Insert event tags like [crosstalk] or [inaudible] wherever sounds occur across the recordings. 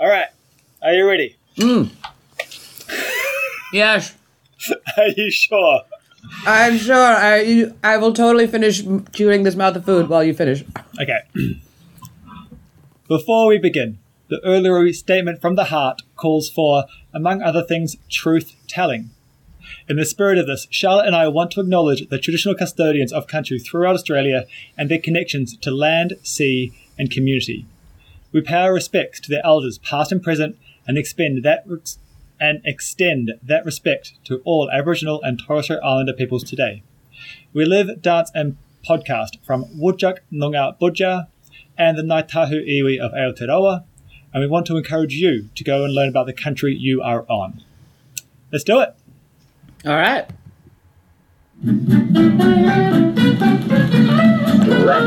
All right. Are you ready? Mm. [laughs] Yes. Are you sure? I'm sure. I you, I will totally finish chewing this mouth of food while you finish. Okay. [clears throat] Before we begin, the Uluru Statement from the Heart calls for, among other things, truth telling. In the spirit of this, Charlotte and I want to acknowledge the traditional custodians of country throughout Australia and their connections to land, sea, and community. We pay our respects to their elders, past and present, and expend that and extend that respect to all Aboriginal and Torres Strait Islander peoples today. We live, dance, and podcast from Whadjuk Noongar Boodja and the Ngaitahu Iwi of Aotearoa, and we want to encourage you to go and learn about the country you are on. Let's do it. All right. Wrap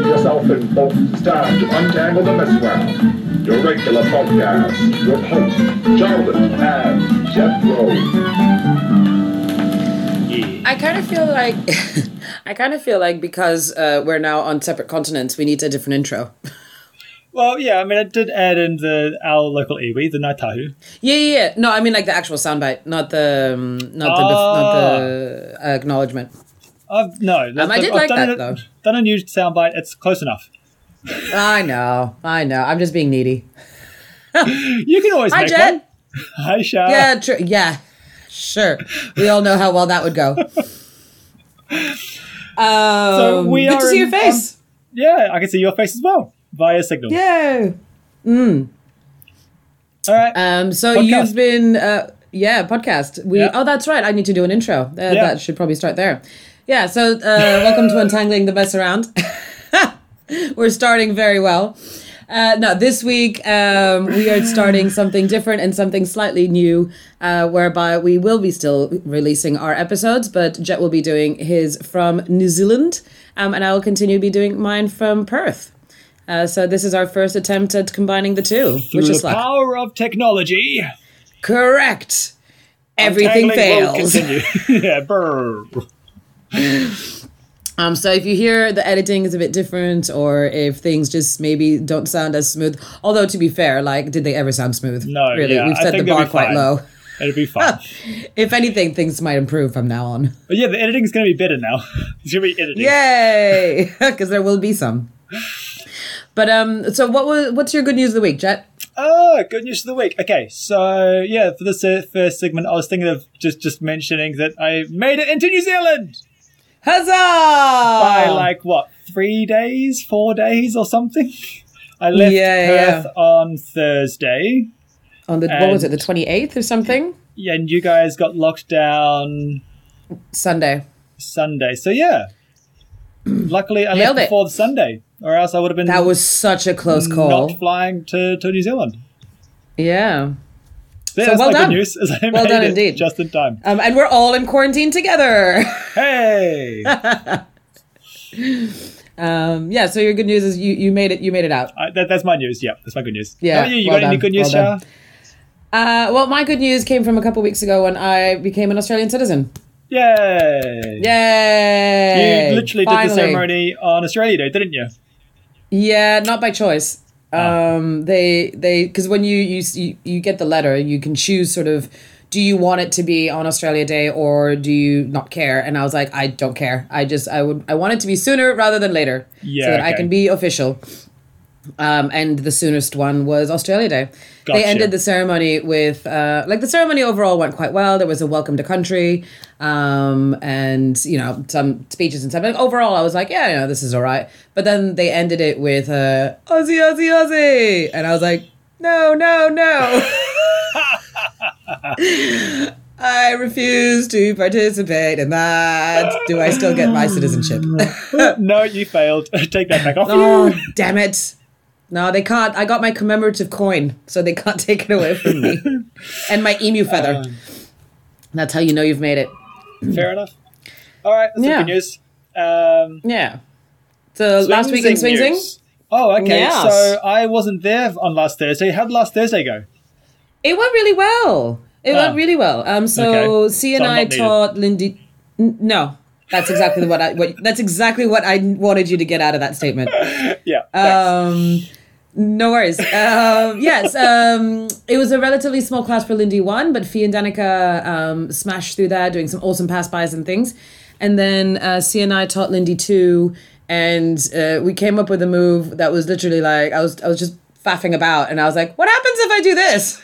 yourself in thought. It's time to untangle the mess around. Your regular podcast with hosts Charlotte and Jethro. I kind of feel like [laughs] I kind of feel like because uh, we're now on separate continents, we need a different intro. [laughs] Well, yeah, I mean, I did add in the our local iwi, the Ngaitahu. Yeah, yeah, yeah. No, I mean like the actual soundbite, not the um, not the not the uh, acknowledgement. I've no, Um, I did I've like done that, a, though. Done a new soundbite. It's close enough. I know, I know. I'm just being needy. [laughs] You can always Hi, make Jen. one. Hi, Shah. Yeah, tr- yeah, sure. We all know how well that would go. [laughs] Um, we good to see your in- face. yeah, I can see your face as well via Signal. Yay. All right. Um, so Podcast. you've been, uh, yeah, podcast. We Yeah. oh, that's right. I need to do an intro. Uh, Yeah. That should probably start there. Yeah. So uh, [laughs] welcome to untangling the mess around. [laughs] We're starting very well. Uh, no, this week um, we are starting something different and something slightly new, uh, whereby we will be still releasing our episodes, but Jet will be doing his from New Zealand, um, and I will continue to be doing mine from Perth. Uh, so this is our first attempt at combining the two, Through which is the power of technology, Correct. Everything fails. [laughs] [laughs] yeah, brr. Um, so if you hear the editing is a bit different, or if things just maybe don't sound as smooth, although to be fair, like did they ever sound smooth? No, really, yeah, we've set the bar quite fine. low. It'll be [laughs] fun. If anything, things might improve from now on. but yeah, the editing's going to be better now. it's going to be editing. Yay! Because there will be some. But um, so what was what's your good news of the week, Jet? Oh, good news of the week. Okay, so yeah, for this uh, first segment, I was thinking of just just mentioning that I made it into New Zealand Huzzah! by like what three days, four days, or something. I left Yeah, Perth yeah. on Thursday, on the what was it, the twenty eighth or something? yeah, and you guys got locked down Sunday. Sunday. So yeah, luckily I Nailed left it. before the Sunday, or else I would have been That was such a close call. not flying to, to New Zealand. Yeah. So that's well done. news. [laughs] Well done indeed. just in time. Um, and we're all in quarantine together. [laughs] Hey, Um, yeah, so your good news is you, you made it you made it out. I, that, that's my news. Yeah, that's my good news. Yeah, How about you? You well got any good news, well Shah? Uh, well, my good news came from a couple weeks ago when I became an Australian citizen. Yay! Yay! You literally did the ceremony on Australia Day, didn't you? Yeah, not by choice. Oh. Um, they they because when you, you you get the letter, you can choose sort of do you want it to be on Australia Day or do you not care? And I was like, I don't care. I just I would I want it to be sooner rather than later, Yeah, so that I can be official. Um, and the soonest one was Australia Day. They ended the ceremony with uh, like the ceremony overall went quite well. There was a welcome to country, um, and you know some speeches and stuff. Like, overall, I was like, yeah, you know, this is all right. But then they ended it with uh, Aussie, Aussie, Aussie, and I was like, no, no, no. [laughs] I refuse to participate in that. Do I still get my citizenship? [laughs] no, you failed. Take that back off Oh, damn it. No, they can't. I got my commemorative coin, so they can't [laughs] take it away from me. and my emu feather. Um, That's how you know you've made it. [clears throat] Fair enough. All right, that's Yeah. good news. Um, Yeah. So last week in Swing news. Oh, okay. Yes. So I wasn't there on last Thursday. How did last Thursday go? it went really well. It Ah. went really well. Um, so Okay. C and So I not needed. taught Lindy. N- no, that's exactly what I. What, that's exactly what I wanted you to get out of that statement. [laughs] Yeah. thanks. Um, No worries. Um, yes, um, it was a relatively small class for Lindy 1, but Fee and Danica um, smashed through there, doing some awesome pass bys and things. And then uh, C and I taught Lindy 2, and uh, we came up with a move that was literally like, I was, I was just faffing about, and I was like, what happens if I do this?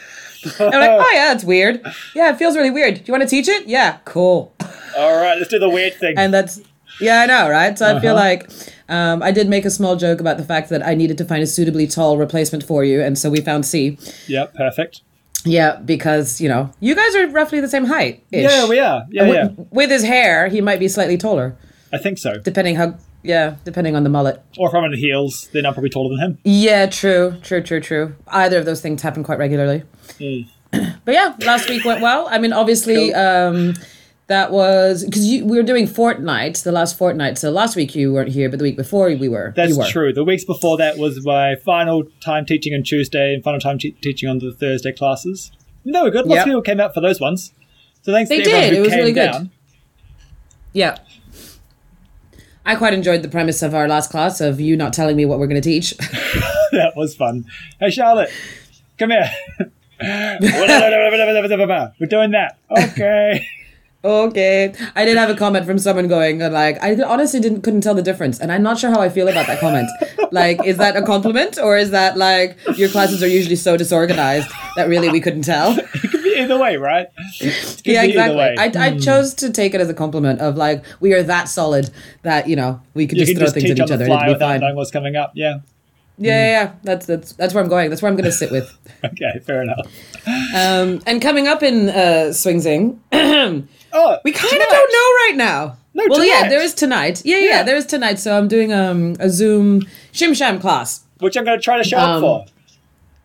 And I'm like, oh yeah, it's weird. Yeah, it feels really weird. Do you want to teach it? Yeah, cool. All right, let's do the weird thing. And that's, yeah, I know, right? So I feel Uh-huh. like um, I did make a small joke about the fact that I needed to find a suitably tall replacement for you, and so we found C. yeah, perfect. Yeah, because you know you guys are roughly the same height. Yeah, we are. Yeah, With, yeah. with his hair, he might be slightly taller, I think so. depending how. Yeah, depending on the mullet. Or if I'm in the heels, then I'm probably taller than him. Yeah, true, true, true, true. Either of those things happen quite regularly. [clears throat] but yeah, last week went well. I mean, obviously, Cool. um, that was because we were doing fortnight, the last fortnight. So last week you weren't here, but the week before we were. That's were. true. The weeks before that was my final time teaching on Tuesday and final time te- teaching on the Thursday classes. No, we're good. Lots Yep. of people came out for those ones. So thanks They to everyone did. who It was came really good. down. Yeah. I quite enjoyed the premise of our last class of you not telling me what we're going to teach. [laughs] [laughs] that was fun. Hey, Charlotte, come here. [laughs] We're doing that. Okay. Okay. I did have a comment from someone going like, I honestly didn't couldn't tell the difference, and I'm not sure how I feel about that comment. [laughs] like, is that a compliment or is that like your classes are usually so disorganized that really we couldn't tell? [laughs] It could be either way, right? Yeah, exactly. way. I, I chose to take it as a compliment of like we are that solid that you know we could you just can throw just things at each the other and it'd be fine. knowing what's coming up. Yeah. Yeah, yeah, yeah. That's that's that's where I'm going. That's where I'm going to sit with. [laughs] Okay, fair enough. Um, and coming up in uh, Swing Zing, [clears throat] Oh, we kind of don't know right now. No, well, yeah, there is tonight. Yeah, yeah, Yeah. there is tonight. So I'm doing um, a Zoom Shim Sham class. Which I'm going to try to show Um, up for.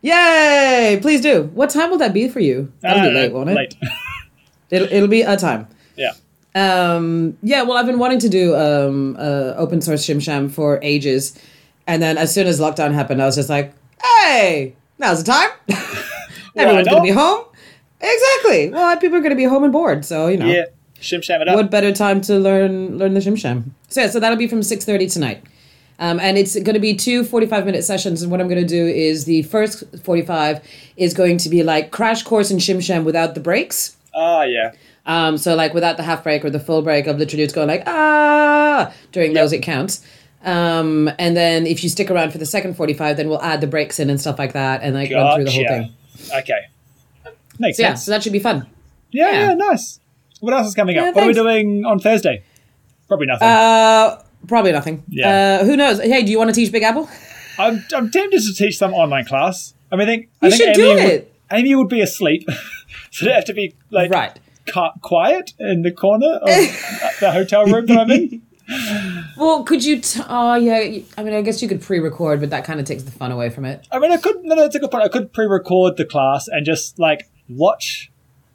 Yay! Please do. What time will that be for you? That'll I be late, won't it? Uh, Late. [laughs] It'll, it'll be a time. yeah. Um, yeah, well, I've been wanting to do um, uh, open source Shim Sham for ages. And then as soon as lockdown happened, I was just like, hey, now's the time. [laughs] Everyone's going to be home. Exactly. Well, people are going to be home and bored. So, you know. Yeah. Shim sham it up. what better time to learn learn the Shim Sham? So yeah, so that'll be from six thirty tonight, um, and it's going to be two 45 minute sessions. And what I'm going to do is the first forty five is going to be like crash course in Shim Sham without the breaks. Ah, yeah. Um, so like without the half break or the full break of literally just going like ah during those it counts. Um, and then if you stick around for the second 45, then we'll add the breaks in and stuff like that and like run through the whole thing. Okay. Makes So yeah, so that should be fun. Yeah, yeah. yeah, nice. What else is coming up? What are we doing on Thursday? Probably nothing. Uh, probably nothing. Yeah. Uh, who knows? Hey, do you want to teach Big Apple? I'm, I'm tempted to teach some online class. I mean, I think, I You think should Amy do would, it. Amy would be asleep, [laughs] so they have to be like Right. ca- quiet in the corner of [laughs] the hotel room that I'm in. [laughs] Well, could you? T- oh, yeah. I mean, I guess you could pre-record, but that kind of takes the fun away from it. I mean, I could. No, no, that's a good point. I could pre-record the class and just like watch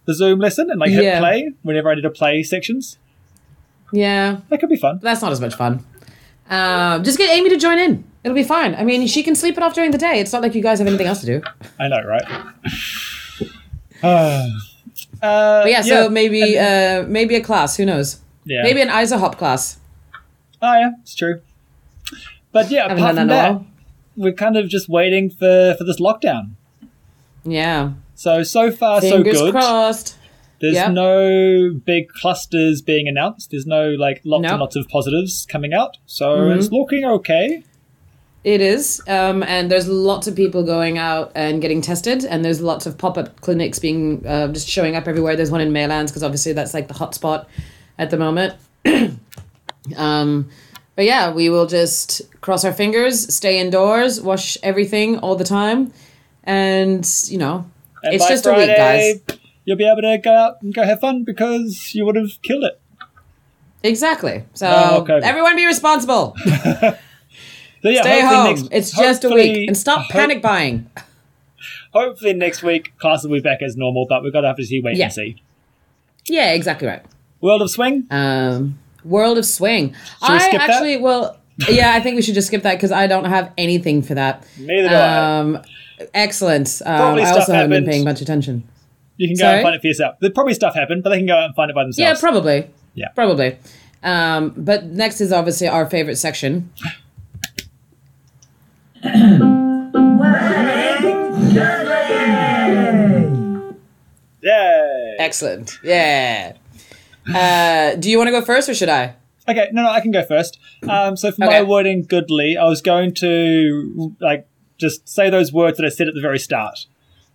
the Zoom lesson and like hit Yeah. play whenever I need to play sections. Yeah, That could be fun. that's not as much fun. Um, just get Amy to join in. It'll be fine. I mean, she can sleep it off during the day. It's not like you guys have anything else to do. I know, right? [sighs] uh, But yeah, so maybe uh, maybe a class. Who knows? yeah. Maybe an Isa Hop class. Oh yeah, it's true. But yeah, apart from that that, we're kind of just waiting for for this lockdown. Yeah. So so far Fingers so good. crossed. There's Yep. no big clusters being announced. There's no like lots Nope. and lots of positives coming out. So Mhm. it's looking okay. It is, um, and there's lots of people going out and getting tested, and there's lots of pop-up clinics being uh, just showing up everywhere. There's one in Maylands because obviously that's like the hot spot at the moment. [clears throat] um, but yeah, we will just cross our fingers, stay indoors, wash everything all the time, and you know, And it's just a week, guys. You'll be able to go out and go have fun because you would have killed it. Exactly. So Oh, okay. everyone be responsible. [laughs] So yeah, Stay home. Next, it's just a week, and stop ho- panic buying. Hopefully next week class will be back as normal, but we've got to have to see wait Yeah. and see. Yeah, exactly right. World of Swing. Um, World of Swing. Should we I skip that? actually, well, yeah, I think we should just skip that because I don't have anything for that. [laughs] Neither do I. Excellent. Um, I also haven't been paying much attention. You can go sorry? and find it for yourself. There probably stuff happened, but they can go out and find it by themselves. Yeah, probably. Yeah. Probably. Um, but next is obviously our favorite section. [laughs] Yay! Excellent. Yeah. Uh, do you want to go first or should I? Okay, no, no, I can go first. Um, so for my word in goodly, I was going to like just say those words that I said at the very start.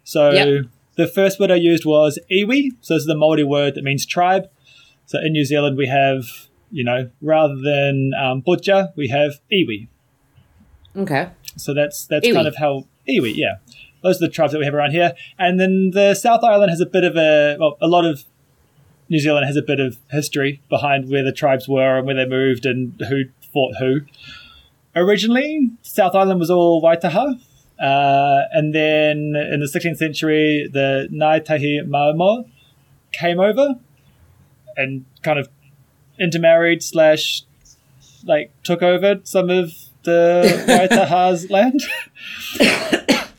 So Yep. the first word I used was iwi. So this is the Maori word that means tribe. So in New Zealand we have, you know, rather than um, butcher, we have iwi. Okay. So that's that's Iwi. kind of how iwi, yeah. Those are the tribes that we have around here. And then the South Island has a bit of a well, a lot of New Zealand has a bit of history behind where the tribes were and where they moved and who fought who. Originally, South Island was all Waitaha. Uh, and then in the 16th century, the Ngāti Māmoe came over and kind of intermarried slash like took over some of the [laughs] Waitaha's land. That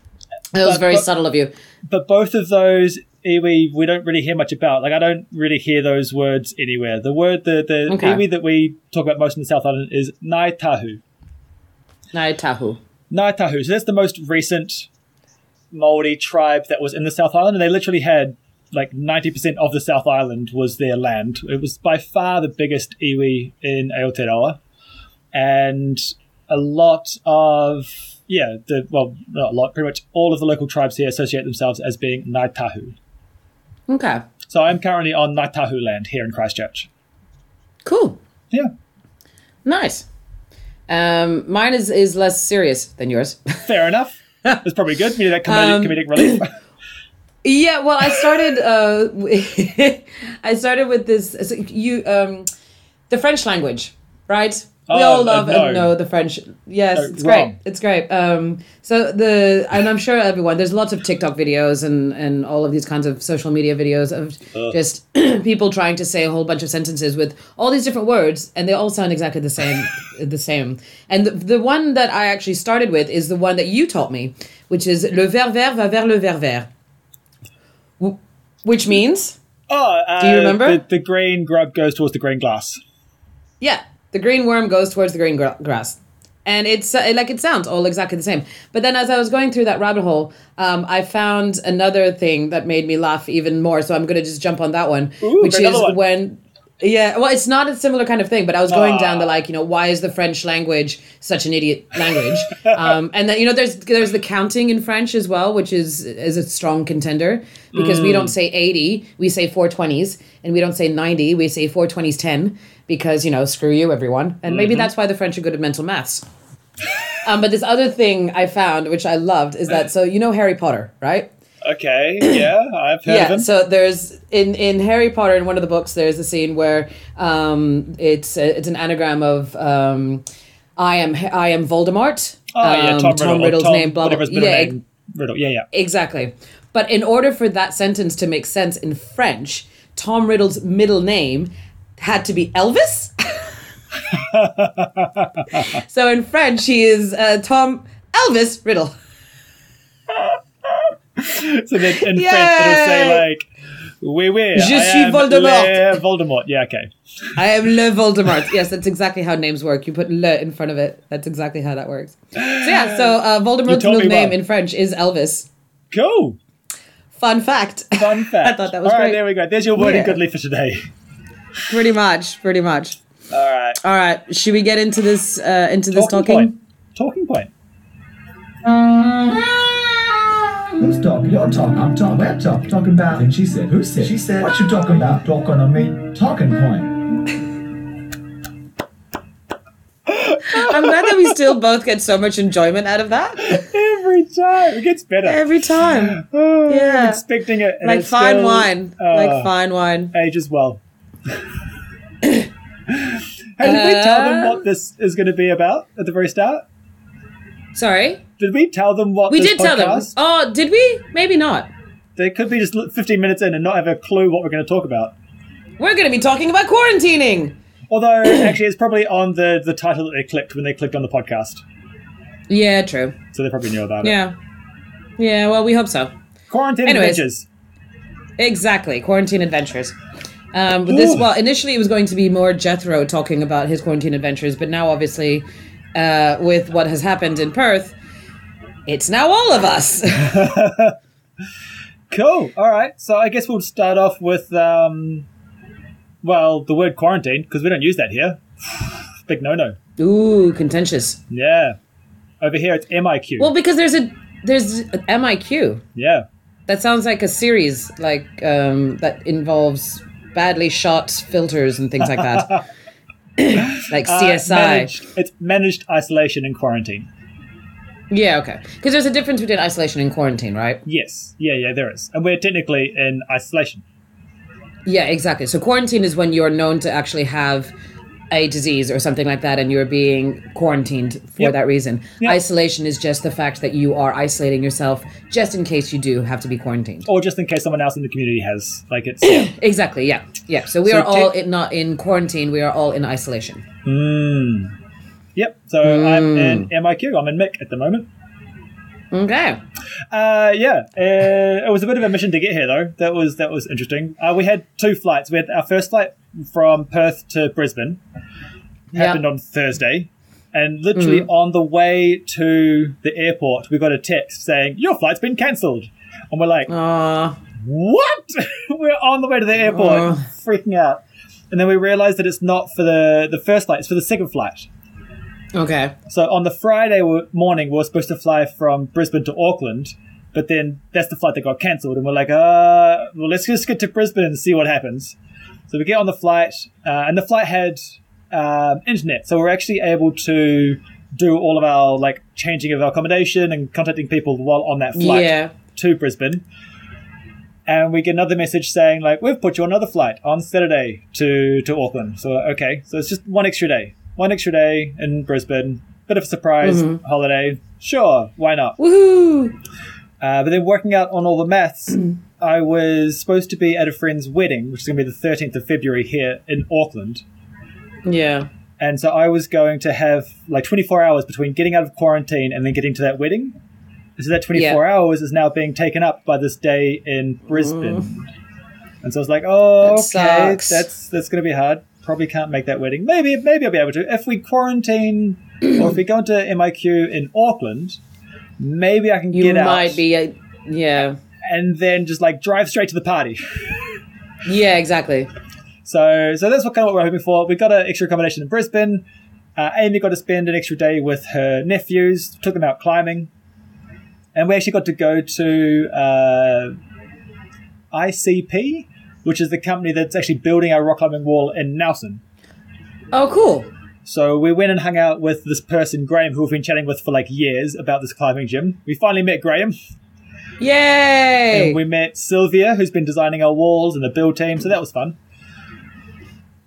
was But- very but- subtle of you. but both of those iwi we don't really hear much about. Like I don't really hear those words anywhere. The word the the Okay. iwi that we talk about most in the South Island is Ngāi Tahu. Nai Tahu. Ngāi Tahu. So that's the most recent Maori tribe that was in the South Island, and they literally had like ninety percent of the South Island was their land. It was by far the biggest iwi in Aotearoa, and a lot of yeah, the well, not a lot, pretty much all of the local tribes here associate themselves as being Ngāi Tahu. Okay. So I'm currently on Ngāi Tahu land here in Christchurch. Cool. Yeah, Nice. Um, mine is, is less serious than yours. [laughs] fair enough. That's probably good. We need that comedic, Um, comedic relief. [coughs] [laughs] Yeah, well, I started. Uh, [laughs] I started with this. so You, um, the French language, right? We Oh, all uh, love and know the French. Yes, Uh, it's great. It's great. Um, so the and I'm sure everyone there's lots of TikTok videos and and all of these kinds of social media videos of just [clears throat] people trying to say a whole bunch of sentences with all these different words and they all sound exactly the same. [laughs] the same. And the, the one that I actually started with is the one that you taught me, which is le vert vert va vers le vert vert, which means oh, uh, Do you remember? The, the green grub goes towards the green glass. Yeah, the green worm goes towards the green gra- grass. And it's uh, like it sounds all exactly the same. But then as I was going through that rabbit hole, um, I found another thing that made me laugh even more. So I'm going to just jump on that one, Ooh, which is one. when. Yeah, well, it's not a similar kind of thing, but I was going Ah. down the like, you know, why is the French language such an idiot language? [laughs] um, and then you know, there's there's the counting in French as well, which is is a strong contender because we Mm. don't say eighty, we say four twenties, and we don't say ninety, we say four twenties ten because you know, screw you, everyone, and maybe Mm-hmm. that's why the French are good at mental maths. um, but this other thing I found, which I loved, is that so you know Harry Potter, right? Okay, yeah, I've heard of yeah him. so there's in in harry potter in one of the books there's a scene where um it's a, it's an anagram of um i am i am voldemort oh, yeah, um, Tom Riddle. riddle's Tom, name blah blah middle yeah name. Riddle. Yeah, yeah. exactly but in order for that sentence to make sense in french tom riddle's middle name had to be elvis [laughs] so in french he is uh, tom elvis riddle [laughs] So then in French Yay! it'll say like, "Oui, oui, Je I suis Voldemort." Voldemort." Yeah, okay. I am Le Voldemort. Yes, that's exactly how names work. You put Le in front of it. That's exactly how that works. So yeah, so uh, [gasps] Voldemort's middle name well. in French is Elvis. Cool. Fun fact. Fun fact. [laughs] I thought that was All right, great. there we go. There's your wording Yeah. goodly for today. Pretty much, pretty much. All right. All right, should we get into this? Uh, into this talking? point. Talking point. Who's talking? You're talking. I'm talking. We're talking. Talking about. And she said. Who said? She said. What you talking about? Talking on me. Talking point. I'm glad that we still both get so much enjoyment out of that Every time it gets better. every time. Oh, I'm Yeah. expecting it. Like fine still, wine, uh, like fine wine. Ages well. [coughs] hey, did we tell them Uh, what this is going to be about at the very start? Sorry, Did we tell them what we this did tell them. podcast- Oh, did we? Maybe not. They could be just 15 minutes in and not have a clue what we're going to talk about. We're going to be talking about quarantining. Although, [coughs] actually, it's probably on the, the title that they clicked when they clicked on the podcast. Yeah, true. So they probably knew about it. Yeah. Yeah, well, we hope so. Quarantine Anyways. adventures. Exactly. Quarantine adventures. Um, but this, well, initially it was going to be more Jethro talking about his quarantine adventures, but now obviously, uh, with what has happened in Perth, it's now all of us. [laughs] Cool. All right. So I guess we'll start off with, um, well, the word quarantine because we don't use that here. [sighs] Big no-no. Ooh, contentious. Yeah. Over here it's MIQ. Well, because there's a there's a MIQ. yeah. That sounds like a series, like um, that involves badly shot filters and things like that, [laughs] like Uh, CSI. managed, it's managed isolation and quarantine. Yeah, okay. Because there's a difference between isolation and quarantine, right? Yes. Yeah. Yeah. There is, and we're technically in isolation. Yeah, exactly. So quarantine is when you're known to actually have a disease or something like that, and you're being quarantined for Yep. that reason. Yep. Isolation is just the fact that you are isolating yourself, just in case you do have to be quarantined. Or just in case someone else in the community has, like it's. [clears throat] yeah. Exactly. Yeah. Yeah. So we So are all in, not in quarantine. We are all in isolation. Mm. Yep. So I'm in MIQ. I'm in Mick at the moment. Okay. Uh, yeah, uh, it was a bit of a mission to get here, though. That was that was interesting. Uh, we had two flights. We had our first flight from Perth to Brisbane. Happened Yeah. on Thursday, and literally Mm-hmm. on the way to the airport, we got a text saying your flight's been cancelled, and we're like, Uh, "What?" [laughs] we're on the way to the airport, Uh. freaking out, and then we realized that it's not for the the first flight; it's for the second flight. okay. So on the Friday morning, we were supposed to fly from Brisbane to Auckland, but then that's the flight that got cancelled, and we're like, uh, well, let's just get to Brisbane and see what happens. So we get on the flight, uh, and the flight had um, internet, so we're actually able to do all of our like changing of our accommodation and contacting people while on that flight Yeah. to Brisbane. And we get another message saying like we've put you on another flight on Saturday to to Auckland. So okay, so it's just one extra day, one extra day in Brisbane. Bit of a surprise holiday. Sure, why not? Woohoo! Uh, but then working out on all the maths, [clears throat] I was supposed to be at a friend's wedding, which is going to be the 13th of February here in Auckland. Yeah. And so I was going to have like 24 hours between getting out of quarantine and then getting to that wedding. So that 24 hours is now being taken up by this day in Brisbane. And so I was like, oh, That okay, sucks. that's that's going to be hard. Probably can't make that wedding. Maybe maybe I'll be able to. If we quarantine or if we go into MIQ in Auckland, maybe I can You get out. You might be. A, yeah. and then just like drive straight to the party. Yeah. Exactly. So, so that's what kind of what we're hoping for. We got an extra accommodation in Brisbane. Uh, Amy got to spend an extra day with her nephews. Took them out climbing, and we actually got to go to uh, ICP, which is the company that's actually building our rock climbing wall in Nelson. Oh, cool. So we went and hung out with this person, Graham, who we've been chatting with for like years about this climbing gym. We finally met Graham. Yay! And we met Sylvia, who's been designing our walls and the build team, so that was fun.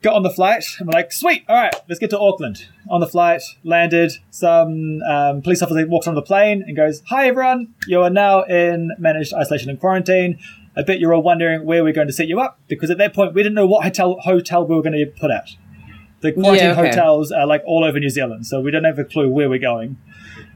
Got on the flight, and we're like, sweet, all right, let's get to Auckland. On the flight, landed, some um, police officer walks on the plane and goes, Hi everyone, you are now in managed isolation and quarantine. I bet you're all wondering where we're going to set you up, because at that point we didn't know what hotel, hotel we were going to put at. The quarantine Yeah, okay. hotels are like all over New Zealand, so we don't have a clue where we're going.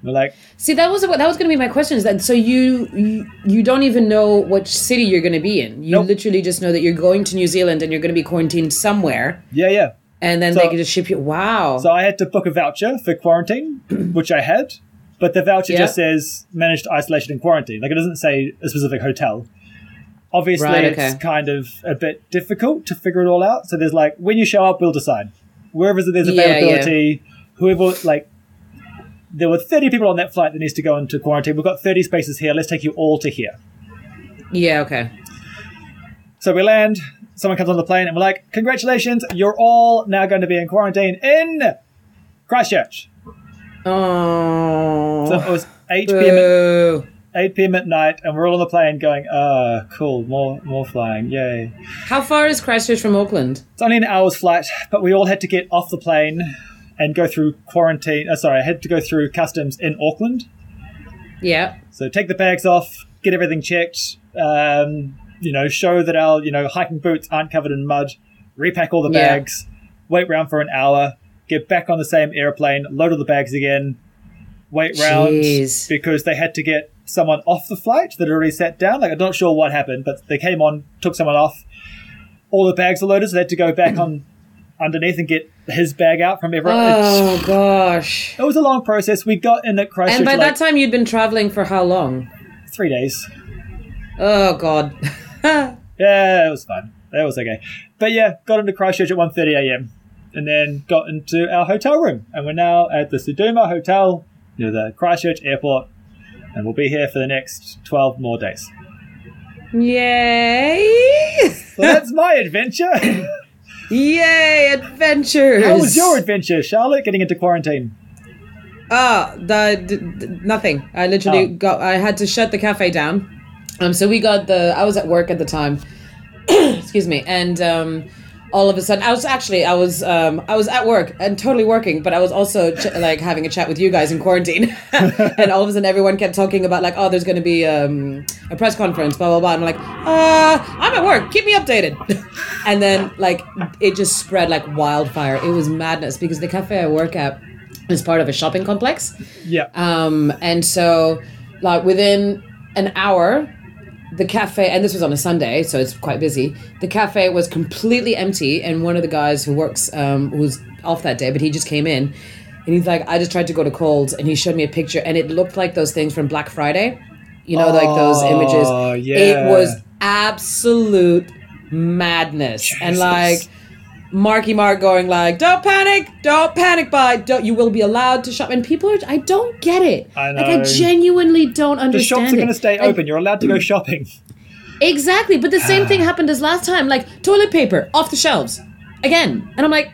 We're like, See, that was that was going to be my question. Is that so you, you you don't even know which city you're going to be in? You Nope. literally just know that you're going to New Zealand and you're going to be quarantined somewhere, yeah, yeah. and then So- they can just ship you. Wow. So I had to book a voucher for quarantine, [clears throat] which I had, but the voucher Yeah. just says managed isolation and quarantine. Like it doesn't say a specific hotel. Obviously, Right, it's kind of a bit difficult to figure it all out. So there's like when you show up, we'll decide. Wherever there's Yeah, yeah. availability, whoever like. There were 30 people on that flight that needs to go into quarantine. We've got 30 spaces here. Let's take you all to here. yeah. Okay. So we land, someone comes on the plane, and we're like, Congratulations, you're all now going to be in quarantine in Christchurch. Oh. So it was 8 p.m. at- Boo. 8 p.m. at night, and we're all on the plane going, oh, cool, more more flying, yay. How far is Christchurch from Auckland? It's only an hour's flight, but we all had to get off the plane and go through quarantine. Uh, sorry, I had to go through customs in Auckland. Yeah. So take the bags off, get everything checked, um, you know, show that our, you know, hiking boots aren't covered in mud, repack all the bags, Yeah. wait around for an hour, get back on the same airplane, load all the bags again, wait round Jeez. because they had to get someone off the flight that already sat down. Like I'm not sure what happened, but they came on, took someone off. All the bags are loaded, so they had to go back on underneath and get his bag out from everyone. Oh gosh. It was a long process. We got in at Christchurch And by like that time, you'd been traveling for how long? three days. Oh god. [laughs] Yeah, it was fun. That was okay. But yeah, got into Christchurch at 1.30 a.m. and then got into our hotel room. And we're now at the Sudima Hotel near the Christchurch airport. And we'll be here for the next 12 more days. Yay! So that's my adventure. [laughs] Yay! Adventures. How was your adventure, Charlotte, getting into quarantine? Ah, the d- d- nothing. I literally Oh. got. I had to shut the cafe down. Um, so we got the. I was at work at the time. [clears throat] Excuse me, and um, all of a sudden, I was actually I was um, I was at work and totally working, but I was also ch- like having a chat with you guys in quarantine, [laughs] and all of a sudden, everyone kept talking about like, oh, there's going to be um, a press conference, blah blah blah. And I'm like, uh, I'm at work. Keep me updated. [laughs] and then like it just spread like wildfire. It was madness because the cafe I work at is part of a shopping complex. Yeah. Um, and so, like within an hour, the cafe, and this was on a Sunday, so it's quite busy. The cafe was completely empty, and one of the guys who works, um, who's off that day, but he just came in, and he's like, "I just tried to go to Coles," and he showed me a picture, and it looked like those things from Black Friday, you know, like those images. Oh, yeah. It was absolute madness, and like. Marky Mark going like, "Don't panic, don't panic, buy, don't you will be allowed to shop." And people are, I don't get it. I know. Like I genuinely don't understand. The shops are going to stay Like, open. You're allowed to go shopping. Exactly, but the same thing [sighs] happened as last time. Like toilet paper off the shelves again, and I'm like,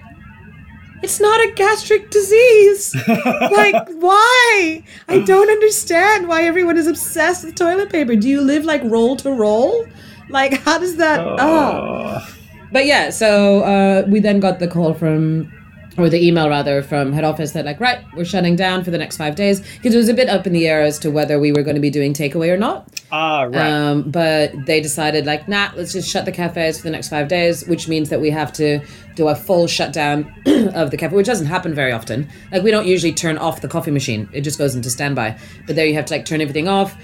it's not a gastric disease. [laughs] like why? I don't understand why everyone is obsessed with toilet paper. Do you live like roll to roll? Like how does that? oh. Oh. But yeah, so uh, we then got the call from, or the email rather, from head office that like, right, we're shutting down for the next five days because it was a bit up in the air as to whether we were going to be doing takeaway or not. Ah, right. Um, but they decided like, nah, let's just shut the cafes for the next five days, which means that we have to do a full shutdown [clears throat] of the cafe, which doesn't happen very often. Like we don't usually turn off the coffee machine; it just goes into standby. But there you have to like turn everything off.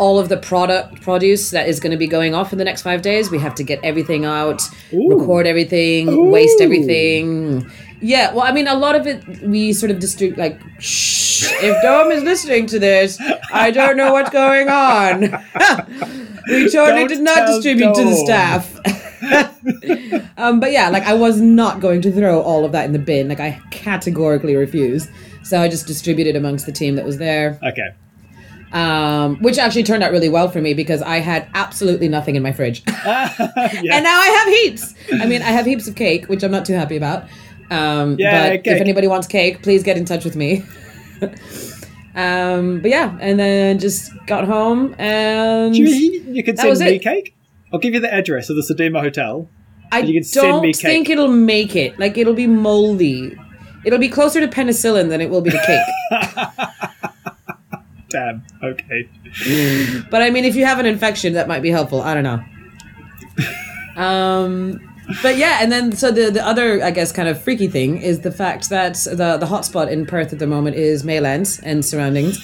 All of the product produce that is going to be going off in the next five days, we have to get everything out, record everything, waste everything. Yeah, well, I mean, a lot of it we sort of distribute. Like, shh, if Dom is listening to this, I don't know what's going on. [laughs] we totally Don't did not distribute to the staff. [laughs] um, but yeah, like I was not going to throw all of that in the bin. Like I categorically refused. So I just distributed amongst the team that was there, okay. Um, which actually turned out really well for me because I had absolutely nothing in my fridge, [laughs] [laughs] Yeah. and now I have heaps. I mean, I have heaps of cake, which I'm not too happy about. Um, Yeah, but cake. if anybody wants cake, please get in touch with me. [laughs] um, but yeah, and then just got home and you, you can send me it. cake. I'll give you the address of the Sudima Hotel. I don't me cake. think it'll make it. Like it'll be moldy. It'll be closer to penicillin than it will be to cake. Damn. Okay. but I mean, if you have an infection, that might be helpful. I don't know. Um, but yeah, and then so the the other I guess kind of freaky thing is the fact that the the hotspot in Perth at the moment is Maylands and surroundings.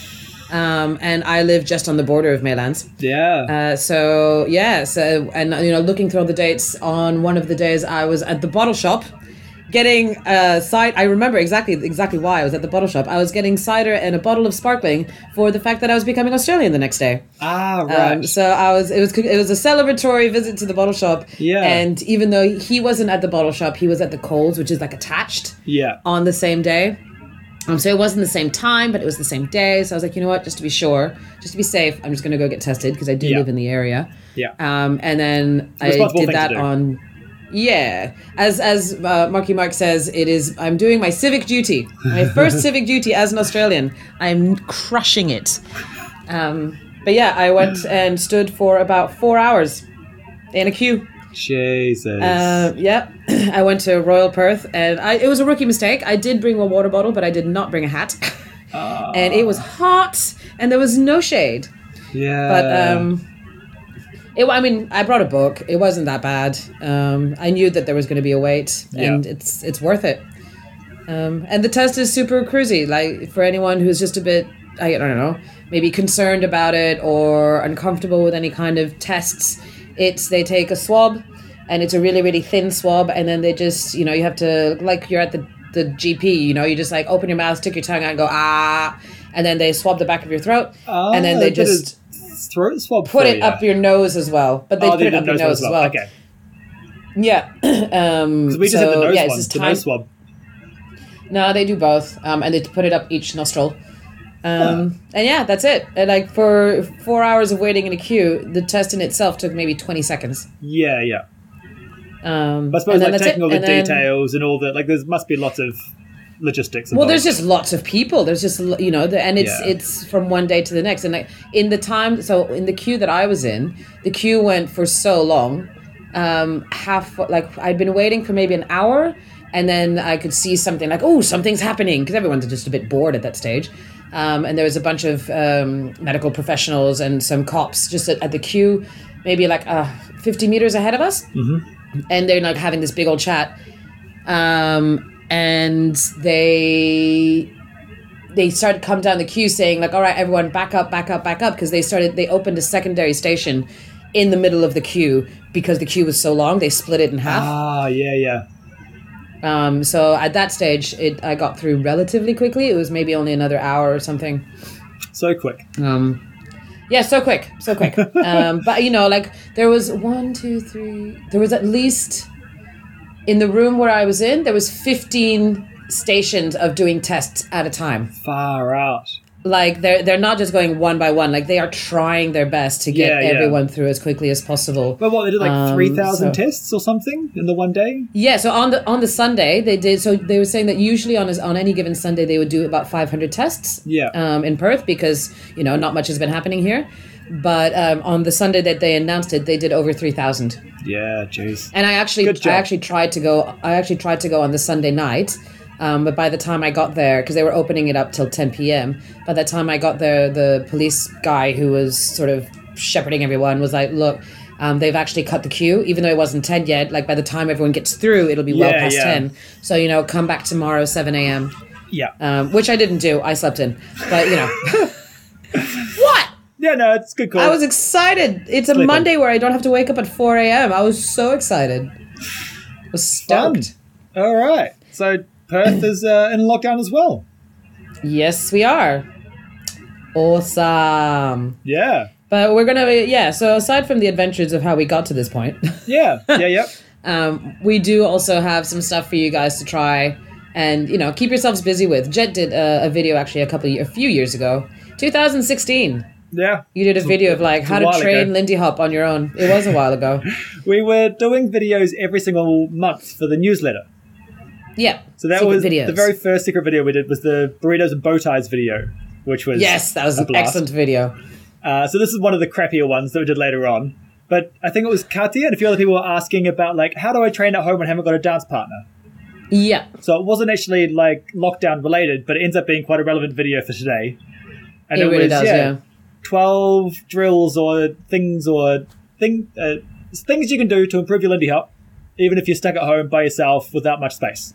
Um, and I live just on the border of Maylands. Yeah. Uh, so yeah, so and you know, looking through all the dates, on one of the days I was at the bottle shop, getting a cider. I remember exactly exactly why I was at the bottle shop. I was getting cider and a bottle of sparkling for the fact that I was becoming Australian the next day. ah, right. Um, so I was it was it was a celebratory visit to the bottle shop. Yeah. And even though he wasn't at the bottle shop, he was at the Coles, which is like attached yeah. on the same day. Um, so it wasn't the same time, but it was the same day. So I was like, you know what, just to be sure, just to be safe, I'm just gonna go get tested because I do Yeah. live in the area. Yeah. Um, and then I did that on. Yeah, as as uh, Marky Mark says, it is. I'm doing my civic duty, my [laughs] first civic duty as an Australian. I'm crushing it. Um, but yeah, I went [clears throat] and stood for about four hours in a queue. Jesus. Uh, yep. [clears throat] I went to Royal Perth, and I, it was a rookie mistake. I did bring a water bottle, but I did not bring a hat. [laughs] and it was hot, and there was no shade. yeah. But um, it, I mean, I brought a book. It wasn't that bad. Um, I knew that there was going to be a wait, and Yeah. it's it's worth it. Um, and the test is super cruisy. Like for anyone who's just a bit, I don't know, maybe concerned about it or uncomfortable with any kind of tests, it's they take a swab and it's a really really thin swab, and then they just you know you have to like you're at the the GP, you know, you just like open your mouth, stick your tongue out, and go ah, and then they swab the back of your throat, and then Ah, they just throat swab. put it you. up your nose as well. But they Oh, put they it up your nose nose as well. Okay, Yeah. [coughs] um, we just so, the nose yeah, it's one, just the time- nose swab. No, they do both, um, and they put it up each nostril. Um, And yeah, that's it. And like for four hours of waiting in a queue, the test in itself took maybe twenty seconds. Yeah, yeah. Um, But I suppose like taking it. all the And then- details and all the like, there must be lots of logistics. Well, there's just lots of people. There's just you know, the, and it's Yeah. it's from one day to the next. And like in the time, so in the queue that I was in, the queue went for so long. Um, half like I'd been waiting for maybe an hour, and then I could see something like, oh, something's happening because everyone's just a bit bored at that stage. Um, and there was a bunch of um, medical professionals and some cops just at, at the queue, maybe like uh, 50 meters ahead of us, mm-hmm. and they're like having this big old chat um, and they they started come down the queue saying like all right everyone back up back up back up because they started they opened a secondary station in the middle of the queue because the queue was so long they split it in half ah, yeah, yeah. um, so at that stage it i got through relatively quickly it was maybe only another hour or something So quick. um, yeah, so quick, so quick. [laughs] um, but you know, like there was one, two, three. There was at least in the room where I was in, there was fifteen stations of doing tests at a time. Far out. Like they're they're not just going one by one. Like they are trying their best to get Yeah, yeah. everyone through as quickly as possible. But what they did like Um, three thousand so- tests or something in the one day. Yeah, so on the on the Sunday they did. So they were saying that usually on on any given Sunday they would do about 500 tests. Yeah. Um, in Perth because you know not much has been happening here, but um, on the Sunday that they announced it, they did over 3,000. Yeah, jeez. And I actually I actually tried to go. I actually tried to go on the Sunday night. Um, but by the time I got there, because they were opening it up till 10 p.m., by the time I got there, the police guy who was sort of shepherding everyone was like, "Look, um, they've actually cut the queue, even though it wasn't 10 yet. Like by the time everyone gets through, it'll be well Yeah, past yeah. 10. So you know, come back tomorrow 7 a.m." Yeah. Um, which I didn't do. I slept in, but you know? [laughs] yeah, no, it's a good call. I was excited. It's a Sleeping. Monday where I don't have to wake up at 4 a.m. I was so excited. I was Fun. All right. So Perth is uh, in lockdown as well. Yes, we are. Awesome. Yeah. But we're gonna, yeah. So aside from the adventures of how we got to this point, [laughs] Yeah. Yeah. Yep. um, we do also have some stuff for you guys to try, and you know, keep yourselves busy with. Jet did a, a video actually a couple, a few years ago, 2016. Yeah. You did a video of like how to train ago. Lindy Hop on your own. It was a while ago. [laughs] We were doing videos every single month for the newsletter. Yeah. So that was videos. the very first secret video we did was the burritos and bow ties video, which was Yes, that was an blast. excellent video. Uh, so this is one of the crappier ones that we did later on. But I think it was Katia and a few other people were asking about like how do I train at home when I haven't got a dance partner. Yeah. So it wasn't actually like lockdown related, but it ends up being quite a relevant video for today. And It really does, yeah. Twelve drills or things or thing uh, things you can do to improve your Lindy Hop, even if you're stuck at home by yourself without much space.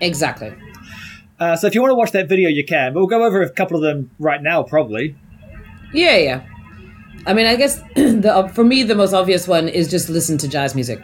Exactly. Uh, so if you want to watch that video, you can. But we'll go over a couple of them right now, probably. Yeah, yeah. I mean, I guess [clears throat] the uh, for me the most obvious one is just listen to jazz music.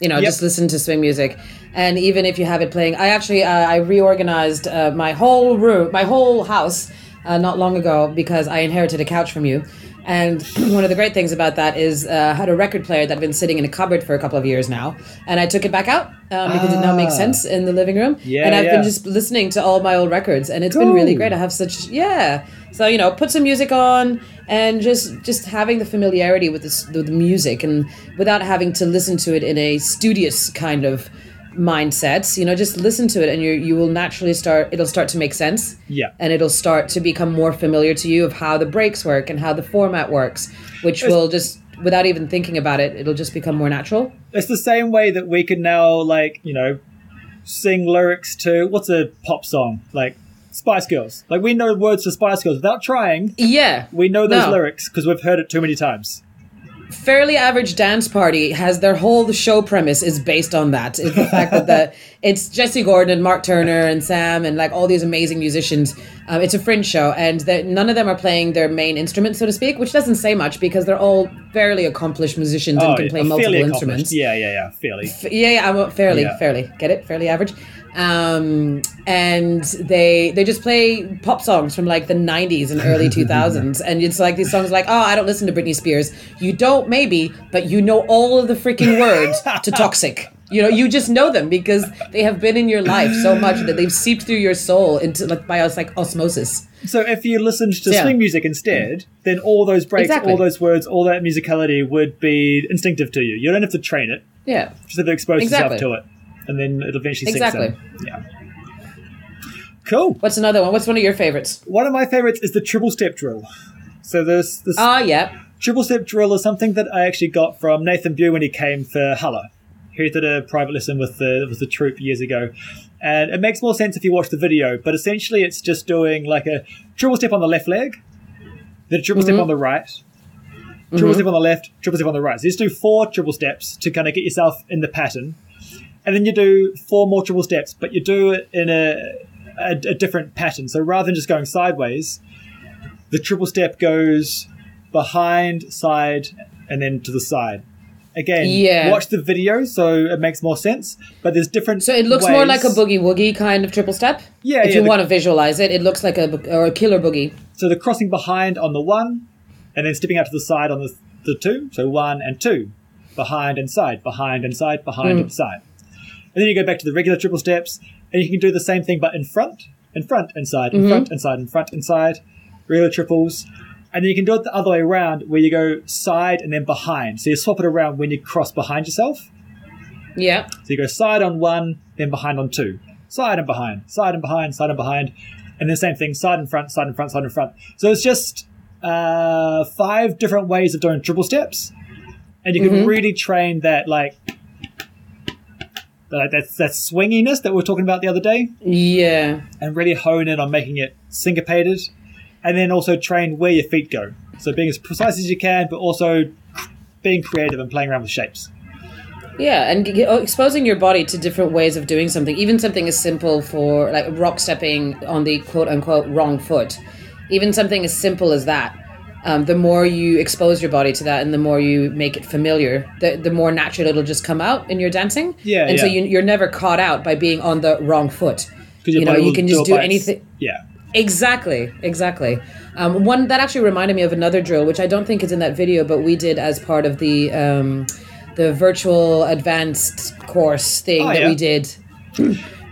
You know, Yep. just listen to swing music, and even if you have it playing, I actually uh, I reorganized uh, my whole room, my whole house, uh, not long ago because I inherited a couch from you. And [clears throat] one of the great things about that is uh, I had a record player that had been sitting in a cupboard for a couple of years now, and I took it back out um, because it now makes Ah. sense in the living room. Yeah, and I've yeah. been just listening to all my old records, and it's been really great. I have such yeah. So you know, put some music on, and just just having the familiarity with this with the music, and without having to listen to it in a studious kind of mindset. You know, just listen to it, and you you will naturally start. It'll start to make sense. Yeah. And it'll start to become more familiar to you of how the breaks work and how the format works, which will just without even thinking about it, it'll just become more natural. It's the same way that we can now, like, you know, sing lyrics to what's a pop song? Like Spice Girls. Like, we know words to Spice Girls without trying. Yeah. We know those No. lyrics because we've heard it too many times. Fairly Average Dance Party has their whole show premise is based on that. It's the fact that the [laughs] it's Jesse Gordon and Mark Turner and Sam and like all these amazing musicians. Um, it's a fringe show, and that none of them are playing their main instrument, so to speak, which doesn't say much because they're all fairly accomplished musicians and can play multiple instruments. Yeah, yeah, yeah, fairly. F- yeah, yeah, I'm fairly, Yeah. fairly. Get it? Fairly average. Um, and they they just play pop songs from like the 90s and early [laughs] 2000s, and it's like these songs like, oh, I don't listen to Britney Spears. You don't, maybe, but you know all of the freaking words to Toxic. You know, you just know them because they have been in your life so much that they've seeped through your soul into like by us like osmosis. So if you listened to Yeah. swing music instead, then all those breaks, Exactly. all those words, all that musicality would be instinctive to you. You don't have to train it; Yeah. just have to expose Exactly. yourself to it, and then it'll eventually Exactly. sink in. Yeah. Cool. What's another one? What's one of your favorites? One of my favorites is the triple step drill. So this this Ah, yeah. triple step drill is something that I actually got from Nathan Bugh when he came for Hulla. He did a private lesson with the with the troupe years ago, and it makes more sense if you watch the video. But essentially, it's just doing like a triple step on the left leg, then a triple step on the right, triple step on the left, triple step on the right. So you just do four triple steps to kind of get yourself in the pattern, and then you do four more triple steps, but you do it in a a, a different pattern. So rather than just going sideways, the triple step goes behind, side, and then to the side. Again, Yeah. watch the video so it makes more sense. But there's different. So it looks more like a boogie woogie kind of triple step. Yeah, If yeah, you the- want to visualize it, it looks like a or a killer boogie. So the crossing behind on the one, and then stepping out to the side on the, the two. So one and two, behind and side, behind and side, behind Mm. and side. And then you go back to the regular triple steps, and you can do the same thing but in front, in front inside, side, Mm-hmm. in front inside, in front inside, side, regular triples. And then you can do it the other way around, where you go side and then behind. So you swap it around when you cross behind yourself. Yeah. So you go side on one, then behind on two. Side and behind, side and behind, side and behind. And then same thing, side and front, side and front, side and front. So it's just uh, five different ways of doing triple steps. And you can really train that, like, that, that, that swinginess that we were talking about the other day Yeah. and really hone in on making it syncopated. And then also train where your feet go. So being as precise as you can, but also being creative and playing around with shapes. Yeah, and oh, exposing your body to different ways of doing something, even something as simple for like rock stepping on the quote unquote wrong foot, even something as simple as that. Um, the more you expose your body to that, and the more you make it familiar, the the more natural it'll just come out in your dancing. Yeah, and so you, you're never caught out by being on the wrong foot. You know, you can just do anything. Yeah. Exactly, exactly. Um, one that actually reminded me of another drill, which I don't think is in that video, but we did as part of the um, the virtual advanced course thing Oh, that yeah. we did.